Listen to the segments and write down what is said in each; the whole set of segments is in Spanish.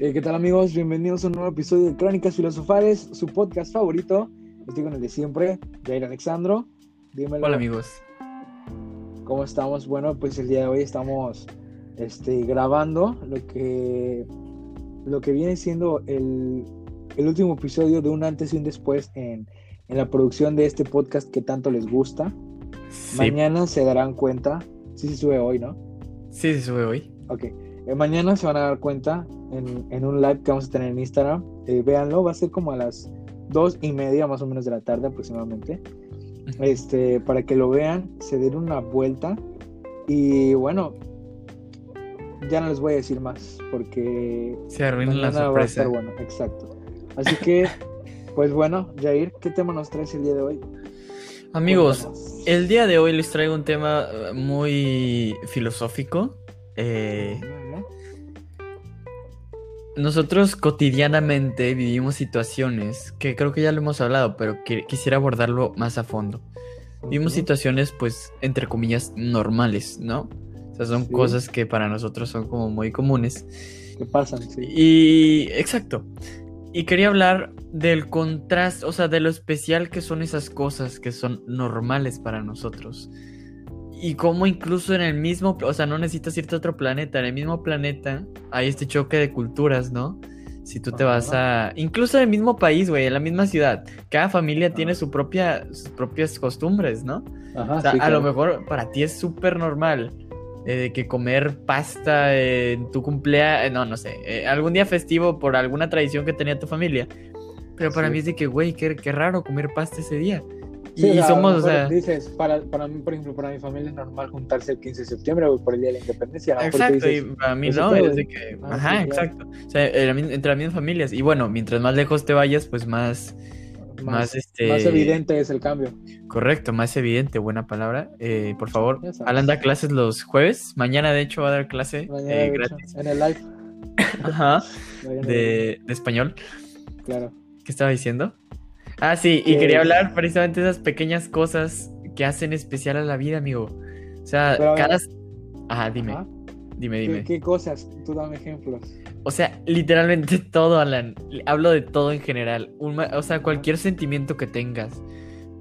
Eh, ¿Qué tal amigos? Bienvenidos a un nuevo episodio de Crónicas Filosofales, su podcast favorito. Estoy con el de siempre, Jair Alexandro. Dímelo. Hola amigos. ¿Cómo estamos? Bueno, pues el día de hoy estamos este, grabando lo que, lo que viene siendo el, el último episodio de un antes y un después en, en la producción de este podcast que tanto les gusta. Mañana se darán cuenta. Sí se sube hoy, ¿no? Sí se sube hoy. Ok. Eh, mañana se van a dar cuenta en, en, un live que vamos a tener en Instagram. Eh, véanlo, va a ser como a las dos y media más o menos de la tarde aproximadamente. Este, para que lo vean, se den una vuelta. Y bueno, ya no les voy a decir más porque se arruina la sorpresa. bueno, exacto. Así que, pues bueno, Jair, ¿qué tema nos traes el día de hoy? Amigos, el día de hoy les traigo un tema muy filosófico. Eh, nosotros cotidianamente vivimos situaciones que creo que ya lo hemos hablado, pero que quisiera abordarlo más a fondo. Vivimos situaciones, pues, entre comillas, normales, ¿no? O sea, son cosas que para nosotros son como muy comunes. Que pasan, sí. Y, exacto. Y quería hablar del contraste, o sea, de lo especial que son esas cosas que son normales para nosotros. Y cómo incluso en el mismo, o sea, no necesitas irte a otro planeta, en el mismo planeta hay este choque de culturas, ¿no? Si tú te vas a... Incluso en el mismo país, güey, en la misma ciudad. Cada familia tiene su propia, sus propias costumbres, ¿no? o sea, a lo mejor para ti es súper normal eh, que comer pasta en tu cumpleaños, eh, no, no sé, eh, algún día festivo por alguna tradición que tenía tu familia. Pero para mí es de que, güey, qué, qué, raro comer pasta ese día. Y somos, o sea... Dices, para, para mí, por ejemplo, para mi familia es normal juntarse el 15 de septiembre por el Día de la Independencia. Exacto, y para mí no, es de que... Ah, ajá, exacto. O sea, entre las mismas familias. Y bueno, mientras más lejos te vayas, pues más más, este... más evidente es el cambio. Correcto, más evidente, buena palabra. Eh, por favor, Alan da clases los jueves. Mañana, de hecho, va a dar clase eh, gratis. En el live. Ajá. De, de, español. Claro. ¿Qué estaba diciendo? Ah, sí, y quería hablar precisamente de esas pequeñas cosas que hacen especial a la vida, amigo. O sea, cada. Ajá, dime. Dime, dime. ¿Qué, cosas? Tú dame ejemplos. O sea, literalmente todo, Alan. Hablo de todo en general. o sea, cualquier sentimiento que tengas.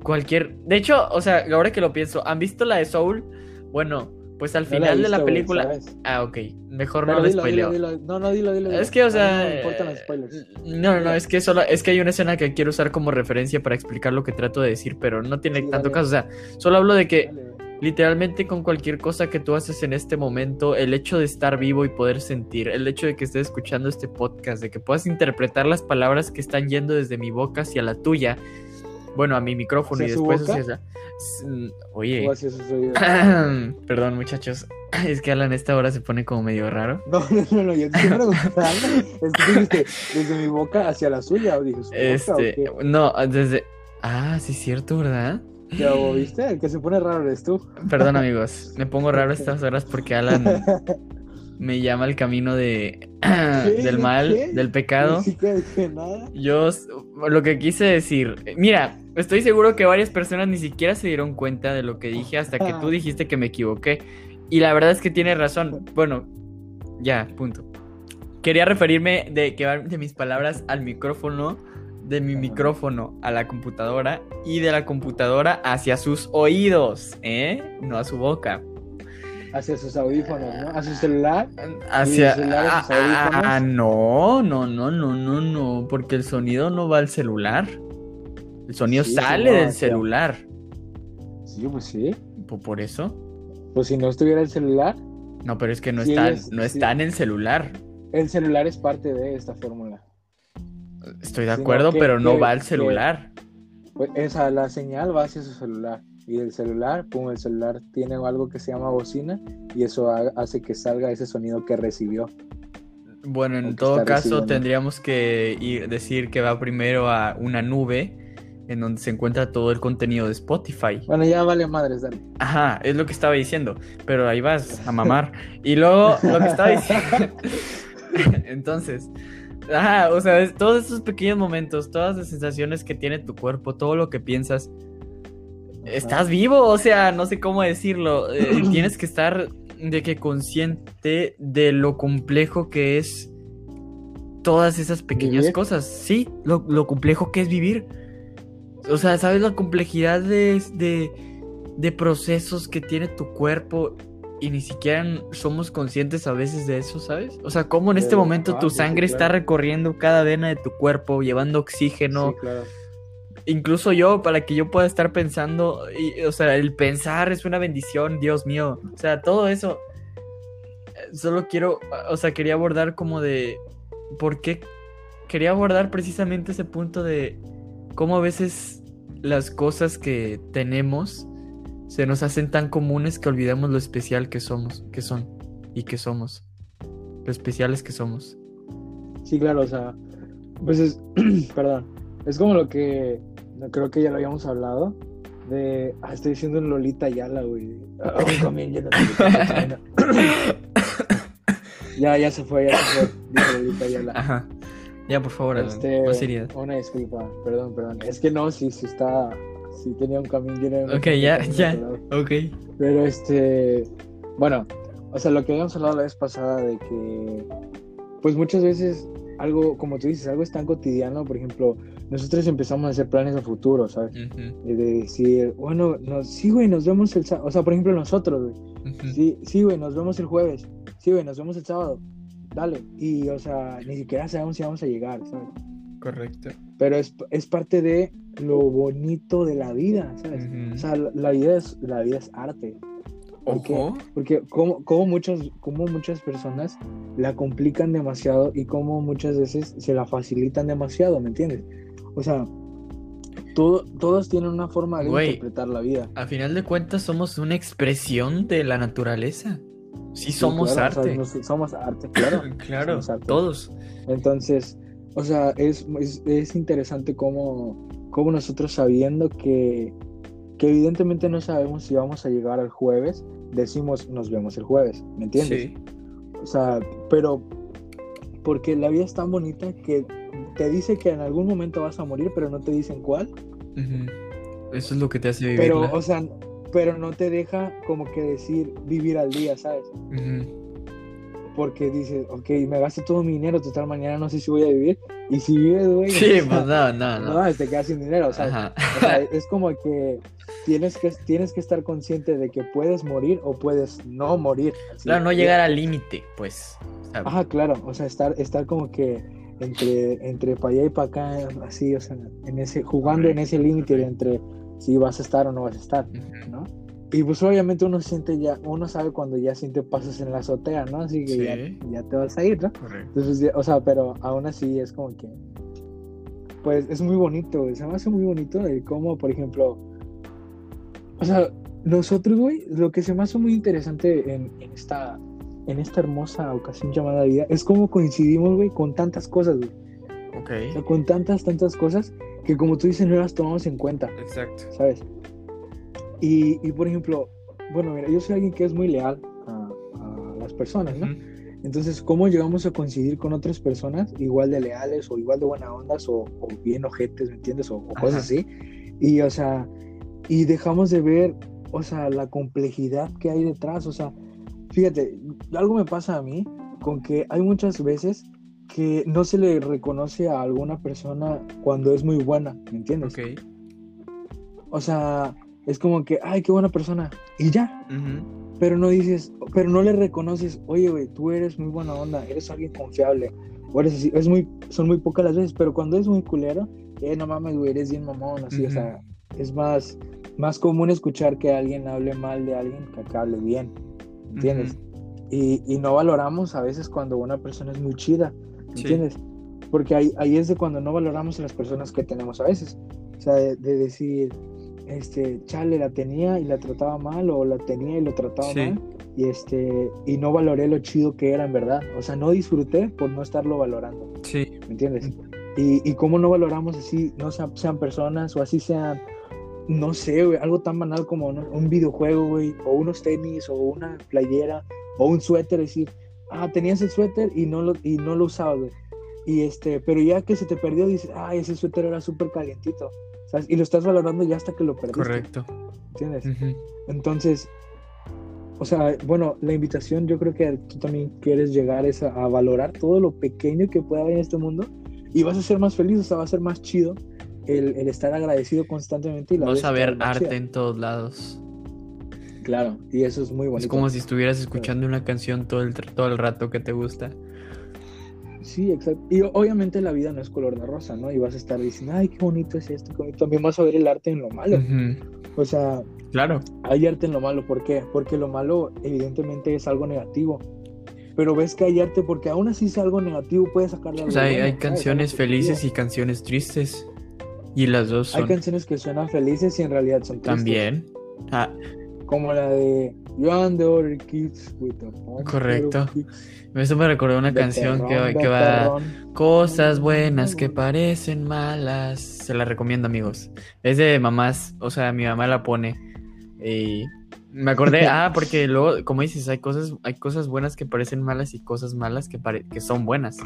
Cualquier. De hecho, o sea, ahora que lo pienso, ¿han visto la de Soul? Bueno, pues al final de la película. ah, ok. Mejor no lo spoileo. No, no, dilo, dilo, Es que, o sea. No, me importan los spoilers. No, no, no, es que solo. Es que hay una escena que quiero usar como referencia para explicar lo que trato de decir, pero no tiene tanto caso. O sea, solo hablo de que. Literalmente con cualquier cosa que tú haces en este momento, el hecho de estar vivo y poder sentir, el hecho de que estés escuchando este podcast, de que puedas interpretar las palabras que están yendo desde mi boca hacia la tuya, bueno, a mi micrófono y después hacia esa. Oye. Perdón, muchachos. Es que Alan a esta hora se pone como medio raro. No, no, no, no yo te estoy preguntando. es que dijiste desde mi boca hacia la suya. O dije, este, no, desde. Ah, sí, es cierto, ¿verdad? Ya, ¿viste? El que se pone raro eres tú. Perdón, amigos. Me pongo raro estas horas porque Alan me llama al camino de del mal, del pecado. Yo lo que quise decir, mira, estoy seguro que varias personas ni siquiera se dieron cuenta de lo que dije hasta que tú dijiste que me equivoqué. Y la verdad es que tiene razón. Bueno, ya, punto. Quería referirme de que de mis palabras al micrófono de mi micrófono a la computadora y de la computadora hacia sus oídos, ¿eh? No a su boca. Hacia sus audífonos, ¿no? A su celular. Hacia. Ah, ah, ah, no, no, no, no, no, no. Porque el sonido no va al celular. El sonido sale del celular. Sí, pues sí. ¿Por eso? Pues si no estuviera el celular. No, pero es que no, está, no está en el celular. El celular es parte de esta fórmula. Estoy de acuerdo, pero no va al celular. pues esa, la señal va hacia su celular. Y el celular, pum, el celular tiene algo que se llama bocina y eso hace que salga ese sonido que recibió. Bueno, en todo caso tendríamos que ir, decir que va primero a una nube en donde se encuentra todo el contenido de Spotify. Bueno, ya vale madres, dale. Ajá, es lo que estaba diciendo, pero ahí vas a mamar. y luego lo que estaba diciendo... Entonces, Ajá, o sea, todos esos pequeños momentos, todas las sensaciones que tiene tu cuerpo, todo lo que piensas. Estás vivo, o sea, no sé cómo decirlo. Eh, tienes que estar de que consciente de lo complejo que es todas esas pequeñas ¿Vivir? cosas. Sí, lo, lo complejo que es vivir. O sea, ¿sabes la complejidad de, de, de procesos que tiene tu cuerpo y ni siquiera somos conscientes a veces de eso, ¿sabes? O sea, cómo en este momento ah, tu sangre está recorriendo cada vena de tu cuerpo, llevando oxígeno. Sí, claro. Incluso yo, para que yo pueda estar pensando, y, o sea, el pensar es una bendición, Dios mío. O sea, todo eso. eh, Solo quiero, o sea, quería abordar como de. ¿Por qué? Quería abordar precisamente ese punto de cómo a veces las cosas que tenemos se nos hacen tan comunes que olvidamos lo especial que somos, que son y que somos. Lo especiales que somos. Sí, claro, o sea, pues es, perdón, es como lo que, no, creo que ya lo habíamos hablado, de, ah, estoy diciendo en Lolita Yala, güey, un camión lleno de cocaína. ya, ya se fue, ya se fue, dijo Lolita Yala. Ajá. Ya, por favor, Este, una disculpa, perdón, perdón, es que no, sí, sí está, sí tenía un camión lleno de Ok, ya, ya. pero- Ok. Pero este, bueno, o sea, lo que habíamos hablado la vez pasada de que, pues muchas veces algo, como tú dices, algo es tan cotidiano, por ejemplo, nosotros empezamos a hacer planes a futuro, ¿sabes? Y de decir, bueno, nos, sí, güey, nos vemos el sábado, o sea, por ejemplo, nosotros, güey, sí, sí, güey, nos vemos el jueves, sí, güey, nos vemos el sábado, dale, y, o sea, ni siquiera sabemos si vamos a llegar, ¿sabes? Correcto. Pero es, es parte de lo bonito de la vida, ¿sabes? O sea, la, la vida es, la vida es arte. ¿Por qué? Ojo. Porque como, como, muchas, como muchas personas la complican demasiado y como muchas veces se la facilitan demasiado, ¿me entiendes? O sea, todo, todos tienen una forma de interpretar la vida. A final de cuentas somos una expresión de la naturaleza. Sí Sí, somos claro, o sea, arte. nos- somos arte, claro. claro, somos arte. todos. Entonces, o sea, es, es, es interesante cómo, cómo nosotros sabiendo que, que evidentemente no sabemos si vamos a llegar al jueves, decimos nos vemos el jueves, ¿me entiendes? Sí. O sea, pero porque la vida es tan bonita que te dice que en algún momento vas a morir, pero no te dicen cuál. Eso es lo que te hace Pero, vivirla. o sea, pero no te deja como que decir vivir al día, ¿sabes? Porque dices, ok, me gasté todo mi dinero, total, mañana no sé si voy a vivir. Y si vives, güey, Sí, o sea, pues no, no, no. no, te quedas sin dinero, o sea, Ajá. o sea, es como que tienes que tienes que estar consciente de que puedes morir o puedes no morir. así. Claro, no llegar al límite, pues. sea, Ajá, claro, o sea, estar, estar como que entre, entre para allá y para acá, así, o sea, en ese, jugando en ese límite de entre si vas a estar o no vas a estar. ¿no? Y pues obviamente uno siente ya, uno sabe cuando ya siente pasos en la azotea, ¿no? Así que Sí. ya, ya te vas a ir, ¿no? Correcto. Entonces, o sea, pero aún así es como que, pues es muy bonito, se me hace muy bonito de cómo, por ejemplo, o sea, nosotros, güey, lo que se me hace muy interesante en, en esta, en esta hermosa ocasión llamada vida es cómo coincidimos, güey, con tantas cosas, güey. Ok. O sea, con tantas, tantas cosas que como tú dices, no las tomamos en cuenta, Exacto. ¿sabes? Y, y por ejemplo, bueno, mira, yo soy alguien que es muy leal a, a las personas, ¿no? Ujú. Entonces, ¿cómo llegamos a coincidir con otras personas igual de leales o igual de buena ondas o, o bien ojetes, ¿me entiendes? O, o cosas así. Y, o sea, y dejamos de ver, o sea, la complejidad que hay detrás. O sea, fíjate, algo me pasa a mí con que hay muchas veces que no se le reconoce a alguna persona cuando es muy buena, ¿me entiendes? Ok. O sea, es como que, ay, qué buena persona. Y ya, pero no dices, pero no le reconoces, oye, güey, tú eres muy buena onda, eres alguien confiable, o eres así, es muy, son muy pocas las veces, pero cuando es muy culero, eh, no mames, güey, eres bien mamón, así, o sea, es más, más común escuchar que alguien hable mal de alguien que que hable bien, ¿entiendes? y, y no valoramos a veces cuando una persona es muy chida, Sí. ¿entiendes? Porque ahí, ahí es de cuando no valoramos a las personas que tenemos a veces, o sea, de, de decir, este, chale, la tenía y la trataba mal, o la tenía y lo trataba Sí. mal, y este, y no valoré lo chido que era en verdad, o sea, no disfruté por no estarlo valorando, Sí. ¿me entiendes? Y, y cómo no valoramos así, no sean, sean personas o así sean, no sé, güey, algo tan banal como un videojuego, güey, o unos tenis, o una playera, o un suéter, decir, ah, tenías el suéter y no lo, y no lo usabas, güey. Y este, pero ya que se te perdió, dices, ah, ese suéter era súper calientito, ¿sabes? Y lo estás valorando ya hasta que lo perdiste, Correcto. ¿entiendes? Entonces, o sea, bueno, la invitación yo creo que tú también quieres llegar es a, a valorar todo lo pequeño que puede haber en este mundo y vas a ser más feliz, o sea, va a ser más chido el, el estar agradecido constantemente. Y la Vas a ver arte chida. en todos lados. Claro, y eso es muy bonito. Es como si estuvieras escuchando una canción todo el, todo el rato que te gusta. Sí, exacto. Y o- obviamente la vida no es color de rosa, ¿no? Y vas a estar diciendo, ay, qué bonito es esto, qué bonito. También vas a ver el arte en lo malo. O sea, Claro. hay arte en lo malo. ¿Por qué? Porque lo malo evidentemente es algo negativo. Pero ves que hay arte porque aún así es algo negativo, puedes sacarle O algo sea, hay, hay canciones felices y canciones tristes. Y las dos Hay canciones que suenan felices y en realidad son tristes. también. Ah, Como la de You and the other kids with the Correcto. little kids". eso me recordó una De canción que, que va. Cosas buenas que parecen malas. Se la recomiendo, amigos. Es de mamás. O sea, mi mamá la pone. Y me acordé. Ah, porque luego, como dices, hay cosas, hay cosas buenas que parecen malas y cosas malas que, pare- que son buenas.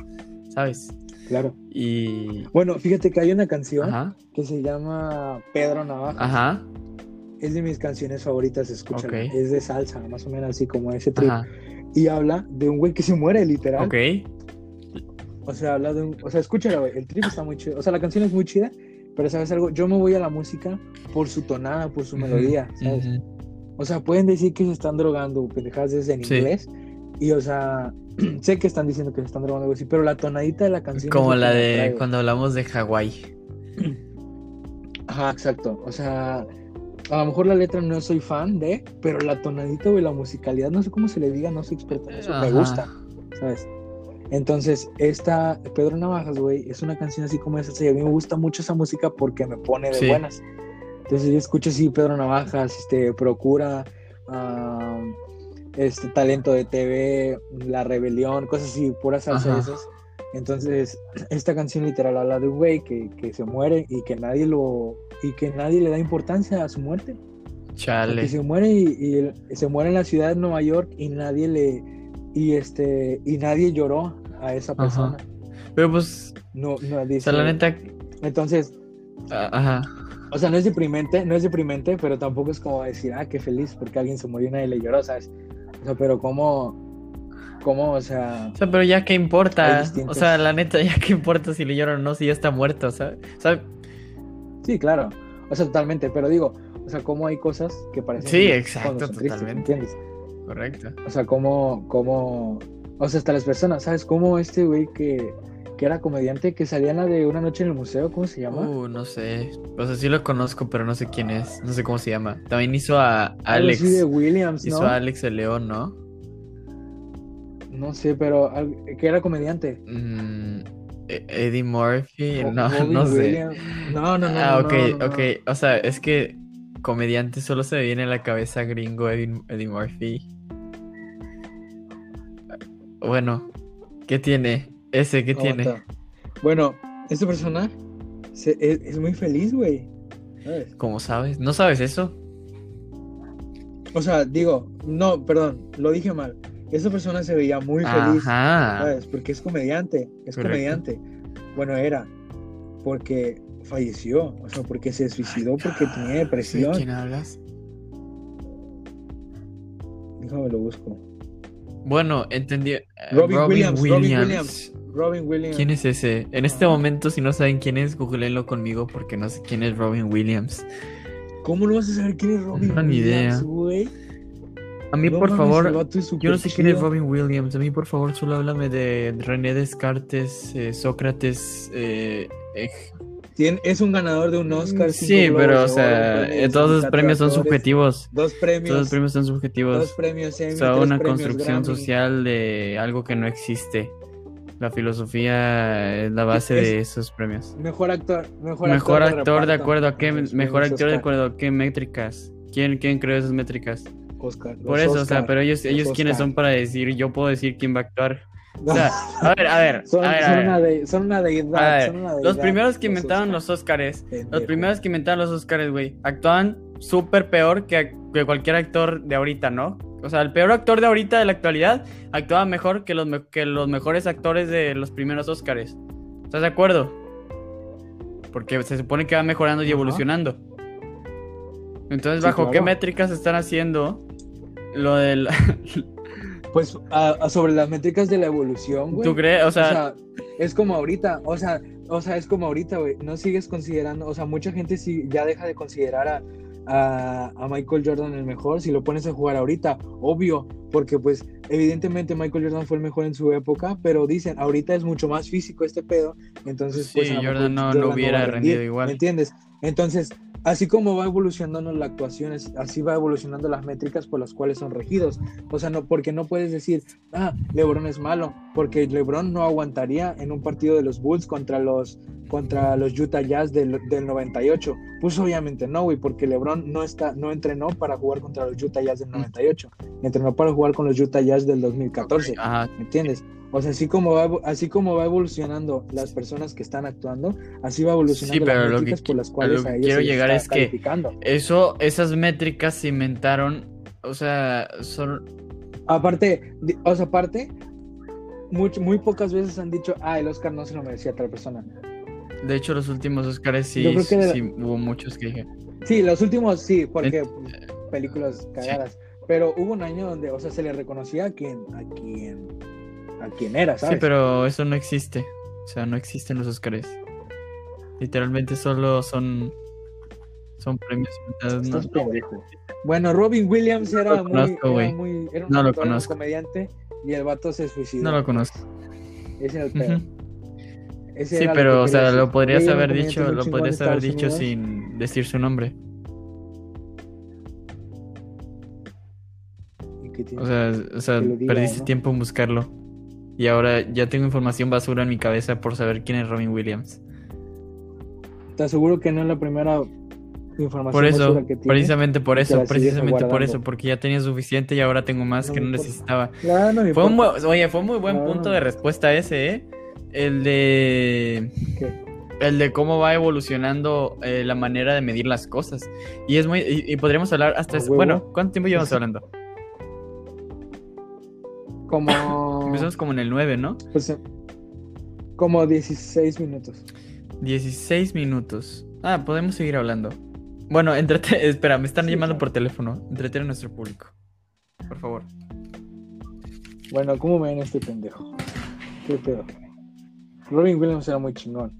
¿Sabes? Claro. Y. Bueno, fíjate que hay una canción Ajá. que se llama Pedro Navaja. Ajá. Es de mis canciones favoritas, escúchala. Ok. Es de salsa, más o menos así como ese trip. Ajá. Y habla de un güey que se muere, literal. Ok. O sea, habla de un. O sea, escúchala, güey. El trip está muy chido. O sea, la canción es muy chida, pero ¿sabes algo? Yo me voy a la música por su tonada, por su melodía, ¿sabes? O sea, pueden decir que se están drogando, pendejadas en Sí. inglés. Y, o sea, sé que están diciendo que se están drogando, algo así, pero la tonadita de la canción. Como la de cuando hablamos de Hawái. Ajá, exacto. O sea, a lo mejor la letra no soy fan de, pero la tonadita, güey, la musicalidad, no sé cómo se le diga, no soy experto en eso, me gusta, ¿sabes? Entonces, esta Pedro Navajas, güey, es una canción así como esa, y a mí me gusta mucho esa música porque me pone de Sí. buenas. Entonces, yo escucho así Pedro Navajas, este, Procura, ah, este, Talento de TV, La Rebelión, cosas así, pura salsa Ajá. esas. Entonces, esta canción literal habla de un güey que, que se muere y que nadie lo y que nadie le da importancia a su muerte. O Chale. que se muere y, y se muere en la ciudad de Nueva York y nadie le y este y nadie lloró a esa persona. Pero pues, No, no o dice. sea, la neta. Entonces, Ajá. o sea, no es deprimente, no es deprimente, pero tampoco es como decir, ah, qué feliz porque alguien se murió y nadie le lloró, ¿sabes? O sea, pero cómo, cómo, o sea, O sea, pero ya que importa. O sea, la neta, ya que importa si le lloran o no, si ya está muerto, ¿sabes? O sea, sí, claro. O sea, totalmente, pero digo, o sea, cómo hay cosas que parecen Sí, exacto, tristes, totalmente. ¿entiendes? correcto. O sea, cómo, cómo, o sea, hasta las personas, ¿sabes? Como este güey que, que era comediante, que salía en la de Una Noche en el Museo, ¿cómo se llama? Uh, no sé. O sea, sí lo conozco, pero no sé quién es. No sé cómo se llama. También hizo a Alex. así de Williams, Hizo ¿no? a Alex el León, ¿no? No sé, pero que era comediante. Mm, E- Eddie Murphy. No, no sé. No, no, no. Ah, no, ok, no, no, ok. O sea, es que comediante solo se me viene a la cabeza gringo Eddie, Eddie Murphy. Bueno, ¿qué tiene? Ese, ¿qué tiene? Bueno, esta persona se- es, es muy feliz, güey. ¿Cómo sabes? ¿No sabes eso? O sea, digo, no, perdón, lo dije mal. Esta persona se veía muy feliz, Ajá. ¿sabes? Porque es comediante, es Correcto. comediante. Bueno, era porque falleció, o sea, porque se suicidó porque tenía ¿De depresión. quién hablas? Déjame lo busco. Bueno, entendí. eh, Robin Williams, Robin Williams. Robin Williams. ¿Quién es ese? En este momento, si no saben quién es, googleenlo conmigo porque no sé quién es Robin Williams. ¿Cómo no vas a saber quién es Robin No, ni Williams, idea. güey? A mí, No por favor, yo no sé quién es. Robin Williams. A mí, por favor, solo háblame de René Descartes, eh, Sócrates. Eh, eh, es un ganador de un Oscar. cinco sí, pero, o sea, Oro, un premio de todos los premios son subjetivos. Dos premios. Todos los premios son Dos subjetivos. premios Emmy, O sea, una premios construcción Grammy. social de algo que no existe. La filosofía es la base Es- de esos premios. Mejor actor. Mejor, Mejor actor, de reparto acuerdo a qué, mejor actor de acuerdo a qué métricas. ¿Quién, quién creó esas métricas? Oscar, Por eso, o sea, pero ellos, los ellos quiénes son para decir, yo puedo decir quién va a actuar. O sea, a ver, a ver, Son, a ver, a son ver. una de, son una deidad. A ver, son una Los primeros que inventaron los Óscares, los primeros que inventaron los Óscares, güey, actuaban súper peor que, que cualquier actor de ahorita, ¿no? O sea, el peor actor de ahorita de la actualidad actuaba mejor que los, me- que los mejores actores de los primeros Óscares. ¿Estás de acuerdo? Porque se supone que va mejorando y Ajá. evolucionando. Entonces, Sí, ¿bajo qué métricas están haciendo lo del... Pues a- a sobre las métricas de la evolución, güey. ¿Tú crees? O O sea, sea, es como ahorita, o sea, o sea, es como ahorita, güey. No sigues considerando, o sea, mucha gente sí ya deja de considerar a, a, a Michael Jordan el mejor si lo pones a jugar ahorita, obvio, porque pues evidentemente Michael Jordan fue el mejor en su época, pero dicen, ahorita es mucho más físico este pedo, entonces pues Sí, Jordan no- a hubiera rendido igual. ¿Me entiendes? Entonces, así como va evolucionando la actuación, así va evolucionando las métricas por las cuales son regidos. O sea, no, porque no puedes decir, ah, LeBron es malo, porque LeBron no aguantaría en un partido de los Bulls contra los, contra los Utah Jazz del, del 98. Pues obviamente no, güey, porque LeBron no, está, no entrenó para jugar contra los Utah Jazz del 98, entrenó para jugar con los Utah Jazz del 2014. ajá, ¿Me entiendes? O sea, así como, va, así como va evolucionando las personas que están actuando, así va evolucionando Sí, pero las que métricas por las a cuales lo que a ellos quiero se llegar es que- eso, esas métricas se inventaron, o sea, son... Aparte, o sea, aparte, much- muy pocas veces han dicho, ah, el Oscar no se lo merecía a tal persona. De hecho, los últimos Oscars sí, Yo creo que de la- sí hubo muchos que dije. Sí, los últimos sí, porque pues, películas cagadas. Pero hubo un año donde, o sea, se le reconocía a quien, a quien, a quien era, ¿sabes? Sí, pero eso no existe. O sea, no existen los Oscars. Literalmente solo son son premios Estás ¿no? pendejo. Bueno, Robin Williams era, muy, era muy, era un No lo actor, un conozco. comediante y el vato se suicidó. No lo conozco. Ese era el pedo. Ese Sí, era pero, o sea, lo podrías haber dicho, lo podrías haber dicho Unidos. sin decir su nombre. ¿Y qué tiene? O sea, o sea diga, perdiste tiempo en buscarlo. Y ahora ya tengo información basura en mi cabeza por saber quién es Robin Williams. Te aseguro que no es la primera información Por eso, basura que tiene. precisamente por eso, precisamente por eso, porque ya tenía suficiente y ahora tengo más No que no importa. necesitaba. Claro, no me Fue un oye, fue muy buen punto de respuesta ese, ¿eh? El de ¿Qué? el de cómo va evolucionando eh, la manera de medir las cosas. Y es muy y, y podríamos hablar hasta ¿A ese- huevo? bueno, ¿cuánto tiempo llevamos hablando? Como, Empezamos como en el 9, ¿no? pues, eh, como 16 minutos. 16 minutos. Ah, podemos seguir hablando. Bueno, entrete... espera, me están Sí, llamando claro. por teléfono. Entreten a nuestro público. Por favor. Bueno, ¿cómo ven este pendejo? ¿Qué pedo? Robin Williams era muy chingón.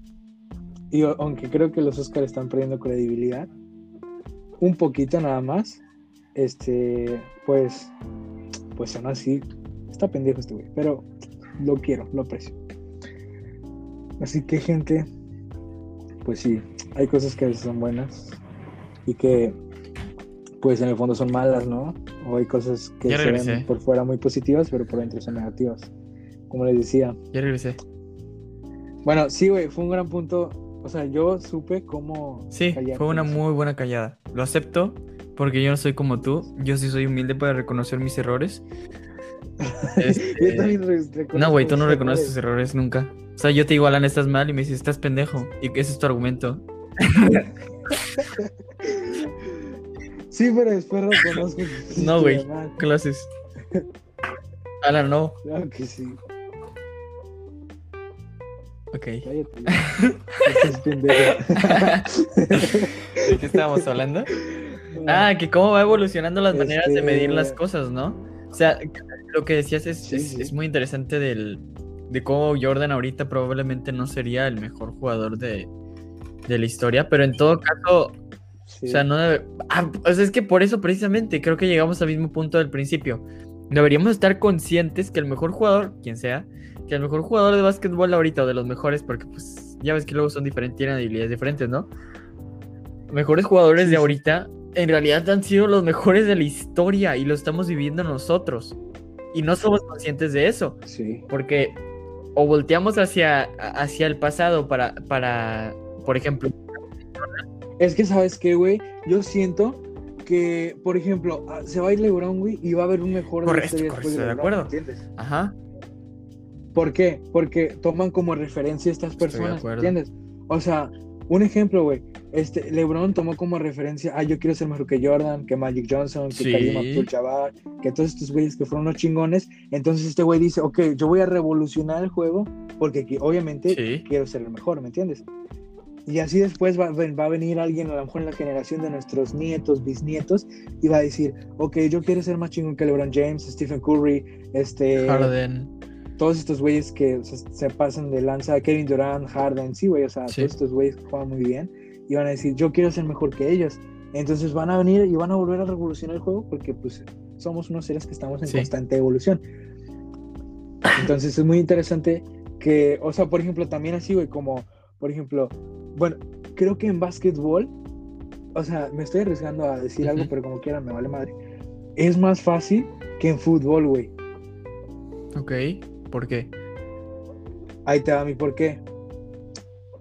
Y aunque creo que los Oscars están perdiendo credibilidad, un poquito nada más, este, pues, pues aún así, está pendejo este güey, pero lo quiero, lo aprecio. Así que gente, pues sí, hay cosas que a veces son buenas y que pues en el fondo son malas, ¿no? O hay cosas que se ven por fuera muy positivas, pero por dentro son negativas. Como les decía. Ya regresé. Bueno, sí, güey, fue un gran punto. O sea, yo supe cómo. Sí, fue una eso. muy buena callada. Lo acepto porque yo no soy como tú. Yo sí soy humilde para reconocer mis errores. Este, Yo también re- reconozco No, güey, tú no reconoces tus errores nunca. O sea, yo te digo, Alan, estás mal y me dices, estás pendejo. Y ese es tu argumento. Sí, pero después reconozco. No, güey. mal. ¿Qué lo haces? Alan, no. Claro que sí. Ok. ¿De qué estábamos hablando? Ah, que cómo va evolucionando las maneras de medir las Este- cosas, ¿no? O sea, lo que decías es, Sí, es, sí. es muy interesante del, de cómo Jordan ahorita probablemente no sería el mejor jugador de, de la historia, pero en todo caso, Sí. o sea, no debe... Ah, o sea, es que por eso precisamente creo que llegamos al mismo punto del principio. Deberíamos estar conscientes que el mejor jugador, quien sea, que el mejor jugador de básquetbol ahorita o de los mejores, porque pues ya ves que luego son diferentes, tienen habilidades diferentes, ¿no? Mejores jugadores de ahorita en realidad han sido los mejores de la historia y lo estamos viviendo nosotros. Y no somos conscientes de eso, Sí. porque o volteamos hacia, hacia el pasado para, para, por ejemplo, Es que, ¿sabes qué, güey? Yo siento que, por ejemplo, ah, se va a ir LeBron, güey, y va a haber un mejor de Correcto, historia correcto, de acuerdo. ¿Entiendes? ajá, ¿Por qué? Porque toman como referencia a estas Estoy de personas. ¿entiendes? O sea, un ejemplo, güey. Este, LeBron tomó como referencia, ah, yo quiero ser mejor que Jordan, que Magic Johnson, que Sí. Kareem Abdul-Jabbar, que todos estos güeyes que fueron unos chingones. Entonces este güey dice, ok, yo voy a revolucionar el juego porque obviamente sí, quiero ser el mejor, ¿me entiendes? Y así después va, va, a venir alguien, a lo mejor en la generación de nuestros nietos, bisnietos, y va a decir, ok, yo quiero ser más chingón que LeBron James, Stephen Curry, este... Harden. Todos estos güeyes que se, pasan de lanza, Kevin Durant, Harden, sí, güey, o sea, todos estos güeyes que juegan muy bien, y van a decir, yo quiero ser mejor que ellos. Entonces van a venir y van a volver a revolucionar el juego porque pues somos unos seres que estamos en constante evolución. Entonces es muy interesante que, o sea, por ejemplo, también así, güey, como, por ejemplo, bueno, creo que en básquetbol, o sea, me estoy arriesgando a decir algo, pero como quiera, me vale madre. Es más fácil que en fútbol, güey. Ok, ¿por qué? Ahí te va mi por qué.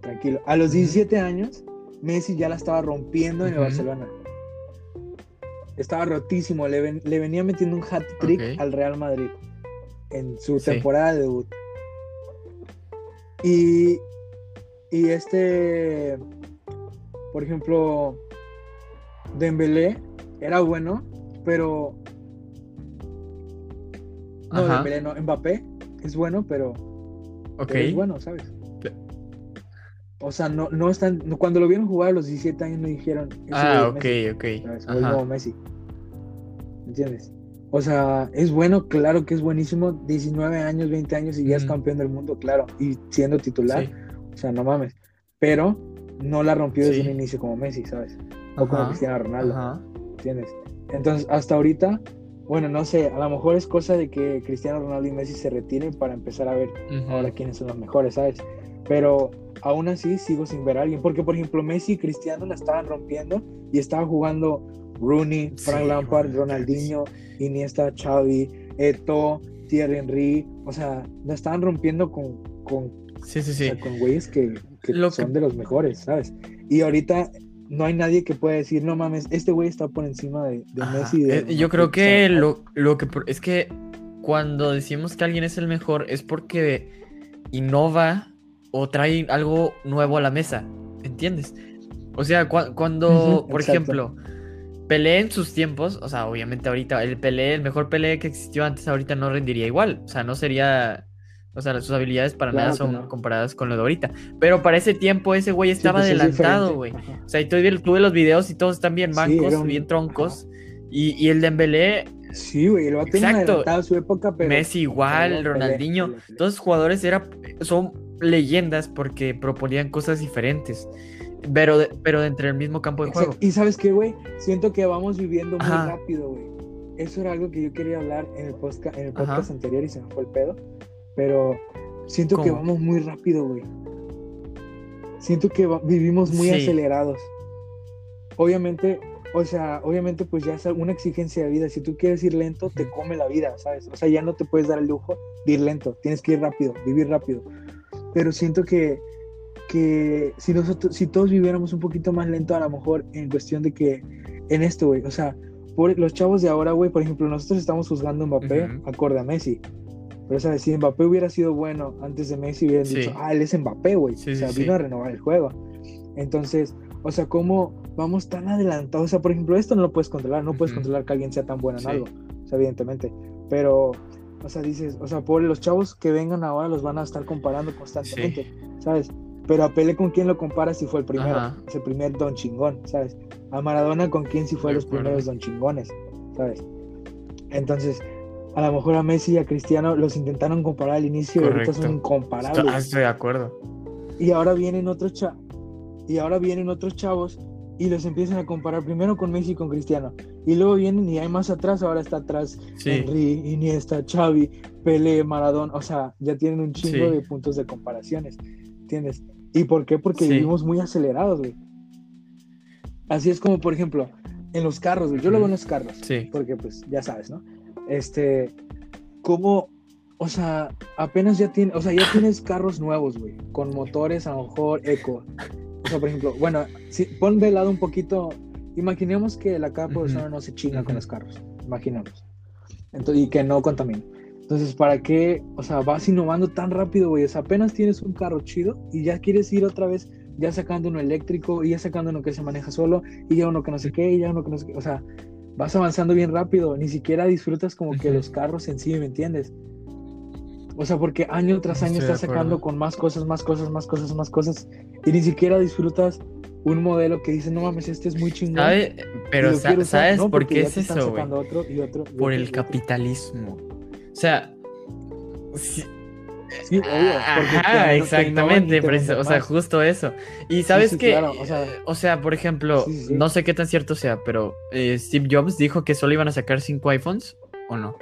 Tranquilo. A los 17 años, Messi ya la estaba rompiendo en el Barcelona. Estaba rotísimo, le, venía metiendo un hat trick al Real Madrid en su temporada de debut. Y, y este, por ejemplo, Dembélé era bueno, pero no, Dembélé no, Mbappé es bueno, pero, es bueno, ¿sabes? O sea, no, no están. Cuando lo vieron jugar a los 17 años me dijeron. Ah, ok, ok. nuevo Messi. ¿Entiendes? O sea, es bueno, claro que es buenísimo. 19 años, 20 años y ya es campeón del mundo, claro. Y siendo titular. O sea, no mames. Pero no la rompió desde un inicio como Messi, ¿sabes? O como Cristiano Ronaldo. ¿Entiendes? Entonces, hasta ahorita, bueno, no sé, a lo mejor es cosa de que Cristiano Ronaldo y Messi se retiren para empezar a ver ahora quiénes son los mejores, ¿sabes? Pero aún así sigo sin ver a alguien. Porque, por ejemplo, Messi y Cristiano la estaban rompiendo y estaba jugando Rooney, Frank Lampard, Ronaldinho, Iniesta, Xavi, Eto, Thierry Henry. O sea, la estaban rompiendo con, con, sí, sí, sí. con güeyes que, son de los mejores, ¿sabes? Y ahorita no hay nadie que pueda decir, no mames, este güey está por encima de, Messi. Eh, yo creo que lo, lo que es que cuando decimos que alguien es el mejor es porque innova o trae algo nuevo a la mesa, ¿entiendes? O sea, cuando, por ejemplo, Pelé en sus tiempos, o sea, obviamente ahorita el Pelé, el mejor Pelé que existió antes, ahorita no rendiría igual, o sea, no sería, o sea, sus habilidades para nada son comparadas con lo de ahorita. Pero para ese tiempo ese güey estaba pues, adelantado, güey. O sea, y tuve, tuve, los videos y todos están bien bancos, bien troncos. Y, y, el Dembélé Sí, güey, lo ha adelantado su época, pero. Messi igual, Ronaldinho. Todos los jugadores era, son leyendas porque proponían cosas diferentes. Pero, de, pero dentro del mismo campo de juego. Y sabes qué, güey, siento que vamos viviendo muy rápido, güey. Eso era algo que yo quería hablar en el podcast, en el podcast anterior y se me fue el pedo. Pero siento que vamos muy rápido, güey. Siento que vivimos muy acelerados. Obviamente, o sea, obviamente pues ya es una exigencia de vida. Si tú quieres ir lento, te come la vida, ¿sabes? O sea, ya no te puedes dar el lujo de ir lento. Tienes que ir rápido, vivir rápido pero siento que, que si, nosotros, si todos viviéramos un poquito más lento, a lo mejor en cuestión de que en esto, güey, o sea, por, los chavos de ahora, güey, por ejemplo, nosotros estamos juzgando a Mbappé acorde a Messi. Pero, ¿sabes? Si Mbappé hubiera sido bueno antes de Messi, hubieran dicho, ah, él es Mbappé, güey. o sea, vino a renovar el juego. Entonces, o sea, ¿cómo vamos tan adelantados? O sea, por ejemplo, esto no lo puedes controlar. No puedes controlar que alguien sea tan bueno en algo. O sea, evidentemente. Pero, o sea, dices, o sea, por los chavos que vengan ahora los van a estar comparando constantemente, ¿sabes? Pero a Pele con quién lo comparas si fue el primero, es el primer don chingón, ¿sabes? A Maradona con quién si fue los primeros don chingones, ¿sabes? Entonces, a lo mejor a Messi y a Cristiano los intentaron comparar al inicio y ahorita son incomparables. Estoy de acuerdo. Y ahora vienen otros chavos y ahora vienen otros chavos y los empiezan a comparar primero con Messi y con Cristiano. Y luego vienen y hay más atrás, ahora está atrás Henry, Iniesta, Xavi, Pele, Maradona, o sea, ya tienen un chingo de puntos de comparaciones, ¿entiendes? ¿Y por qué? Porque vivimos muy acelerados, güey. Así es como, por ejemplo, en los carros, güey. Yo lo veo en los carros. Sí. Porque, pues, ya sabes, ¿no? Este, como, o sea, apenas ya tienes, o sea, ya tienes carros nuevos, güey, con motores a lo mejor eco, por ejemplo, bueno, si, pon de lado un poquito, imaginemos que la cada persona no se chinga con los carros, imaginemos, Entonces, y que no contamina. Entonces, ¿para qué? O sea, vas innovando tan rápido, güey. O sea, apenas tienes un carro chido y ya quieres ir otra vez, ya sacando uno eléctrico y ya sacando uno que se maneja solo y ya uno que no sé qué y ya uno que no sé qué. O sea, vas avanzando bien rápido. Ni siquiera disfrutas como que los carros en sí, ¿me entiendes? O sea, porque año tras año de estás sacando con más cosas, más cosas, más cosas, más cosas. Y ni siquiera disfrutas un modelo que dices, no mames, este es muy chingón. ¿Sabe? Pero sa- quiero usar". ¿sabes No, por qué es eso, güey? Por otro el otro. capitalismo. O sea, sí- Sí, obvio. te- Ajá, te exactamente, o sea, justo eso. Y sabes sí, que, claro, o sea- o sea, por ejemplo, no sé qué tan cierto sea, pero eh, Steve Jobs dijo que solo iban a sacar cinco iPhones, ¿o no?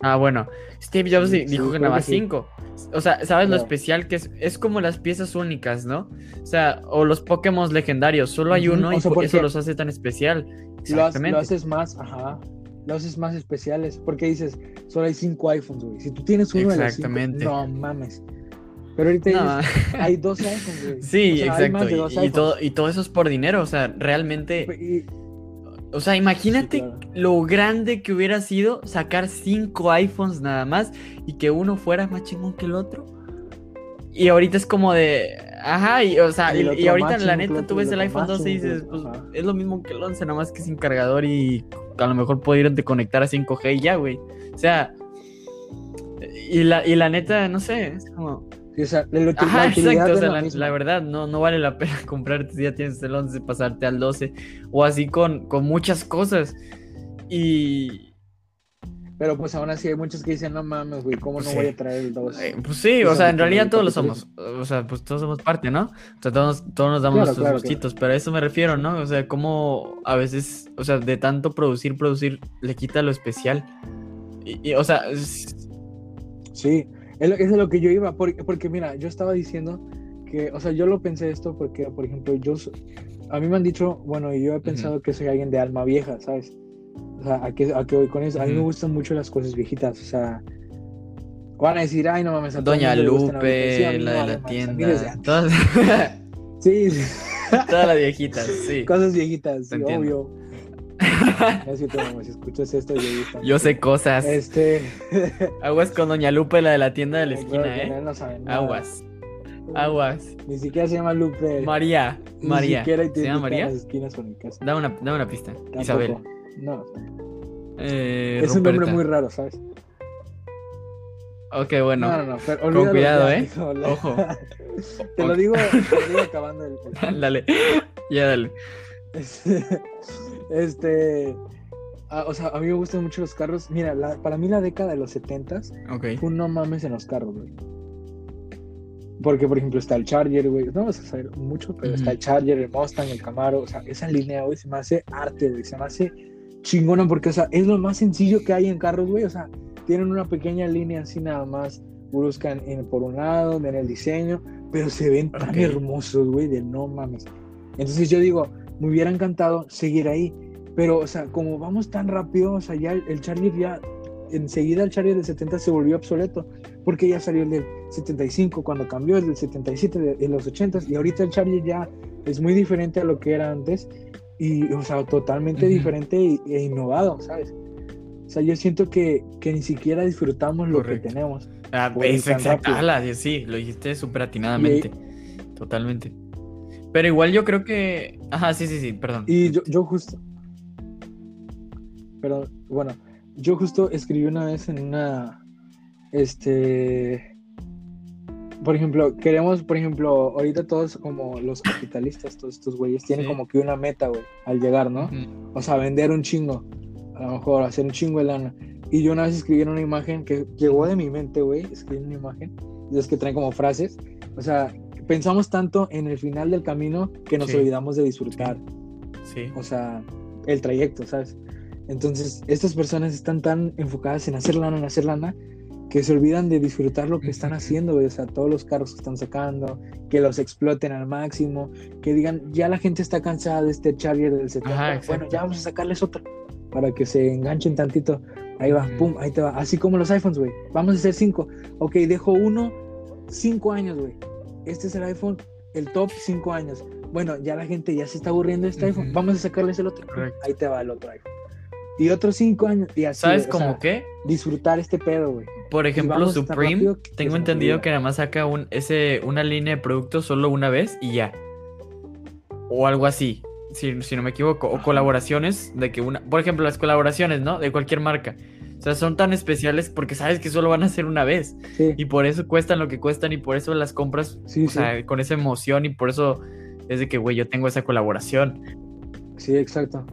Ah, bueno, Steve Jobs dijo que nada más cinco. O sea, ¿sabes lo especial que es? Es como las piezas únicas, ¿no? O sea, o los Pokémon legendarios, solo hay uno o y por eso los hace tan especial. Exactamente. lo haces más, ajá. Lo haces más especiales. Porque dices, solo hay cinco iPhones, güey. Si tú tienes uno de los cinco, Exactamente. no mames. Pero ahorita No. hay dos iPhones, güey. Sí, O sea, exacto. y- iPhones. todo, y todo eso es por dinero. O sea, realmente. Y- O sea, imagínate Sí, claro. lo grande que hubiera sido sacar cinco iPhones nada más y que uno fuera más chingón que el otro. Y ahorita es como de. Ajá, y, o sea, Y y, ahorita la neta tú ves el iPhone más 12 y dices, pues ajá. es lo mismo que el 11, nada más que sin cargador y a lo mejor puede ir de conectar a 5G y ya, güey. O sea. Y la, y la neta, no sé, es como. y, o sea, la, Ajá, exacto. O sea, la verdad, no, no vale la pena comprarte si ya tienes el 11, pasarte al 12. O así con, con muchas cosas. Y. Pero pues aún así hay muchos que dicen, no mames, güey, ¿cómo Pues no sí. voy a traer el 2? eh, pues sí, O o sea, en realidad todos lo somos. O sea, pues todos somos parte, ¿no? O sea, todos, todos nos damos Claro, nuestros claro, gustitos. Pero a eso me refiero, ¿no? O sea, como a veces, o sea, de tanto producir, producir, le quita lo especial. Y, y, o sea, es- Sí, es lo, es lo que yo iba, porque, porque mira, yo estaba diciendo que, o sea, yo lo pensé esto porque, por ejemplo, yo, a mí me han dicho, bueno, y yo he pensado que soy alguien de alma vieja, ¿sabes? O sea, ¿a qué, a qué voy con eso? A mí me gustan mucho las cosas viejitas, o sea, van a decir, ay, no mames, a Doña mundo le gustan las viejitas". Sí, a Lupe, la de la tienda. Todas, Sí, sí, todas las viejitas, sí. cosas viejitas, sí, obvio. No es cierto, mamá, si escuchas esto, yo sé cosas. Este. Aguas con Doña Lupe, la de la tienda de la esquina, ¿eh? no saben nada. Aguas, aguas. Ni siquiera se llama Lupe. María, Ni María. siquiera ¿Se llama María? las esquinas mi casa. Dame una, una pista. Tampoco. Isabel. No, Eh, es un nombre muy raro, ¿sabes? Ok, bueno. no, no, no, pero olvídalo cuidado, ya, ¿eh? Ojo. te lo digo, te lo digo acabando el. el- dale. Ya dale. Este. este, ah, o sea, a mí me gustan mucho los carros. Mira, la- para mí la década de los 70 Ok. fue un no mames en los carros, güey. Porque, por ejemplo, está el Charger, güey. No vas a saber mucho, pero está el Charger, el Mustang, el Camaro. O sea, esa línea, güey, se me hace arte, güey. Se me hace chingona porque, o sea, es lo más sencillo que hay en carros, güey. O sea, tienen una pequeña línea así nada más brusca en, en- por un lado, en el diseño, pero se ven tan hermosos, güey, de no mames. Entonces yo digo, me hubiera encantado seguir ahí, pero, o sea, como vamos tan rápido, o sea, ya el, el Charger ya, enseguida el Charger del 70 se volvió obsoleto, porque ya salió el del 75 cuando cambió, el del 77 de, de los 80 y ahorita el Charger ya es muy diferente a lo que era antes, y, o sea, totalmente diferente e innovado, ¿sabes? O sea, yo siento que, que ni siquiera disfrutamos lo que tenemos. Ah, ir es exacto. sí, lo dijiste súper atinadamente. Totalmente. Pero igual yo creo que. Ajá, sí, sí, sí, perdón. Y yo, yo justo. Pero bueno, yo justo escribí una vez en una. Este. Por ejemplo, queremos, por ejemplo, ahorita todos como los capitalistas, todos estos güeyes, tienen Sí. como que una meta, güey, al llegar, ¿no? Ujú. O sea, vender un chingo. A lo mejor hacer un chingo de lana. Y yo una vez escribí en una imagen que llegó de mi mente, güey. Escribí en una imagen. De las que traen como frases. O sea, pensamos tanto en el final del camino que nos Sí. olvidamos de disfrutar Sí. o sea, el trayecto, ¿sabes? Entonces, estas personas están tan enfocadas en hacer lana, en hacer lana, que se olvidan de disfrutar lo que están haciendo, güey. O sea, todos los carros que están sacando, que los exploten al máximo, que digan, ya la gente está cansada de este Charger del 70, Ajá, bueno, ya vamos a sacarles otro, para que se enganchen tantito. Ahí va, Ujú. pum, ahí te va. Así como los iPhones, güey. Vamos a hacer cinco. Ok, dejo uno, cinco años, güey. Este es el iPhone, el top cinco años. Bueno, ya la gente ya se está aburriendo de este iPhone. Vamos a sacarles el otro. Correcto. Ahí te va el otro iPhone. Y otros cinco años. Y así. ¿Sabes o cómo sea, qué? Disfrutar este pedo, güey. Por ejemplo, Supreme, rápido tengo entendido que nada más saca un, ese, una línea de productos solo una vez y ya. O algo así, si, si no me equivoco. O colaboraciones de que una... Por ejemplo, las colaboraciones, ¿no? De cualquier marca. sea, son tan especiales porque sabes que solo van a ser una vez. Sí, Y por eso cuestan lo que cuestan y por eso las compras, sí, o sea, con esa emoción y por eso es de que, güey, yo tengo esa colaboración. sí, exacto.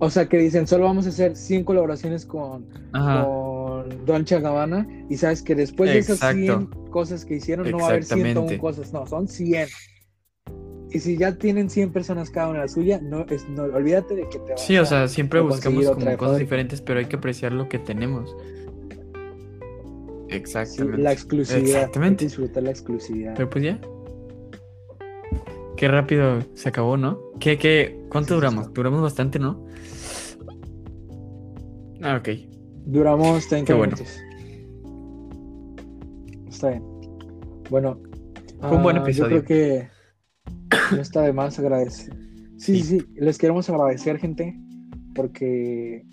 O sea, que dicen, solo vamos a hacer 100 colaboraciones con, Ajá. con Dolce Gabbana y sabes que después de esas Exacto. 100 cosas que hicieron no va a haber 101 Exactamente. cosas, no, son 100. Y si ya tienen 100 personas cada una la suya, no, es, no olvídate de que te vas Sí, o sea, siempre buscamos como cosas diferentes, pero hay que apreciar lo que tenemos. Sí, Exactamente. la exclusividad. Exactamente. disfrutar la exclusividad. Pero pues ya. Qué rápido se acabó, ¿no? ¿Qué, qué, cuánto sí, duramos? sí. Duramos bastante, ¿no? Ah, ok. Duramos 30 Qué bueno. minutos. Está bien. Bueno, Fue un buen ah, episodio. Yo creo que no está de más agradecer. Sí, sí, sí, les queremos agradecer, gente, porque.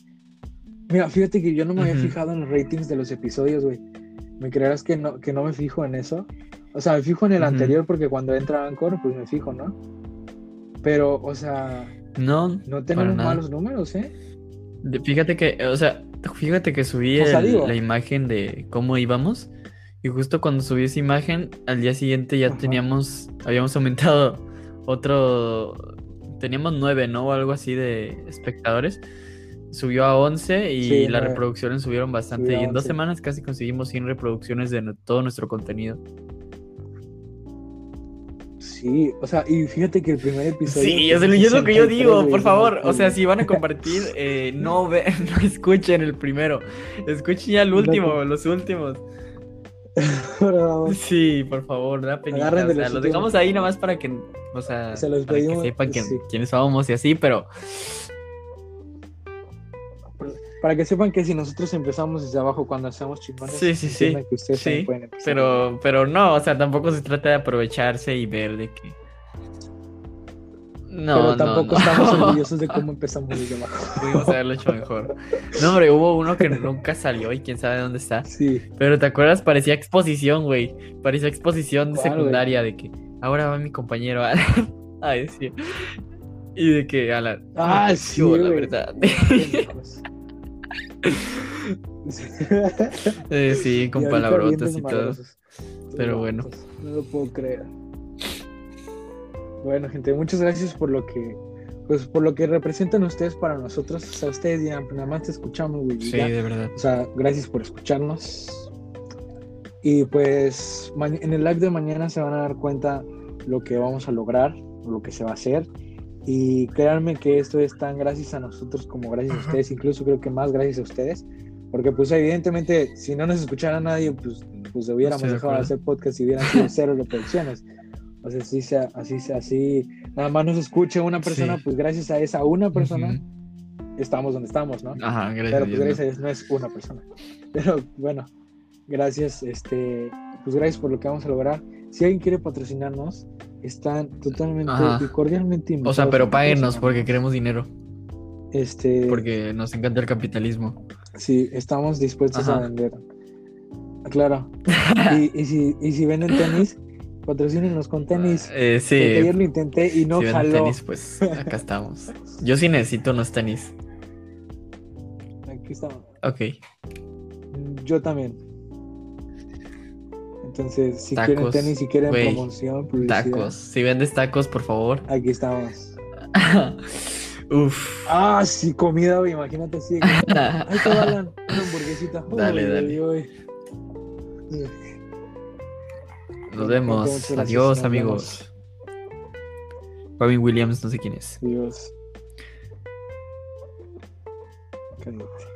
Mira, fíjate que yo no me había fijado en los ratings de los episodios, güey. ¿Me creerás que no, que no me fijo en eso? O sea, me fijo en el anterior porque cuando entra Anchor, pues me fijo, ¿no? Pero, o sea, No, no tenemos malos números, ¿eh? De- fíjate que, o sea, fíjate que subí O sea, el- digo- la imagen de cómo íbamos. Y justo cuando subí esa imagen, al día siguiente ya Ajá. teníamos, habíamos aumentado otro, teníamos nueve, ¿no? O algo así de espectadores. Subió a 11 y Sí, las reproducciones subieron bastante. Y en dos 11. semanas casi conseguimos 100 reproducciones de todo nuestro contenido. Sí, o sea, y fíjate que el primer episodio. Sí, es, y es lo que yo 63, digo, por favor. O sea, si van a compartir, eh, no, ve, no escuchen el primero. Escuchen ya el último, no. los últimos. Sí, por favor, da penita. O sea, los dejamos ahí nada más para que, o sea, Se los para que sepan que- sí. quiénes somos y así, pero Para que sepan que si nosotros empezamos desde abajo cuando hacemos chingones, Sí, sí, sí. que ustedes sí, pueden empezar. pero, pero no, o sea, tampoco se trata de aprovecharse y ver de que. No, Pero no, tampoco no. estamos orgullosos de cómo empezamos desde abajo. Pudimos haberlo hecho mejor. No, hombre, hubo uno que nunca salió y quién sabe dónde está. Sí, Pero ¿te acuerdas? Parecía exposición, güey. Parecía exposición ¿Cuál, secundaria de que ahora va mi compañero a, a decir. Y de que a la. Ah, sí, la verdad. Eh, sí, con Y palabrotas y todo. Pero bueno. Vatos, No lo puedo creer. Bueno, gente, muchas gracias por lo que pues por lo que representan ustedes para nosotros. O sea, ustedes dirán, "Pues nada más te escuchamos, güey. Sí, ya". de verdad. O sea, gracias por escucharnos. Y pues en el live de mañana se van a dar cuenta lo que vamos a lograr, lo que se va a hacer. Y créanme que esto es tan gracias a nosotros como gracias a ustedes, incluso creo que más gracias a ustedes. Porque pues evidentemente si no nos escuchara nadie, pues, pues hubiéramos de dejado de hacer podcast y hubieran sido cero reproducciones. O sea, así sea, así sea, así nada más nos escuche una persona, Sí. pues gracias a esa una persona estamos donde estamos, ¿no? Ajá, gracias. Pero pues gracias a Dios no es una persona. Pero bueno, gracias, este, pues gracias por lo que vamos a lograr. Si alguien quiere patrocinarnos, están totalmente Ajá. y cordialmente ¿no? O invitados. sea, pero páguenos porque queremos dinero. Este, Porque nos encanta el capitalismo. sí, estamos dispuestos a vender. Claro. y, y si, y si venden tenis, patrocínenos con tenis. Eh, sí. Porque ayer lo intenté y no si jaló. tenis, pues acá estamos. Yo sí necesito unos tenis. Aquí estamos. Ok. Yo también. Entonces, si quieren Tacos, tenis, si quieren güey. promoción, publicidad, Tacos. Si vendes tacos, por favor. aquí estamos. Uf. Ah, sí, comida, imagínate así. Ahí te va Alan, una hamburguesita. Dale, Uy, dale. uy. Nos vemos. Adiós, nos amigos. Robin Williams, no sé quién es. Dios. Cállate.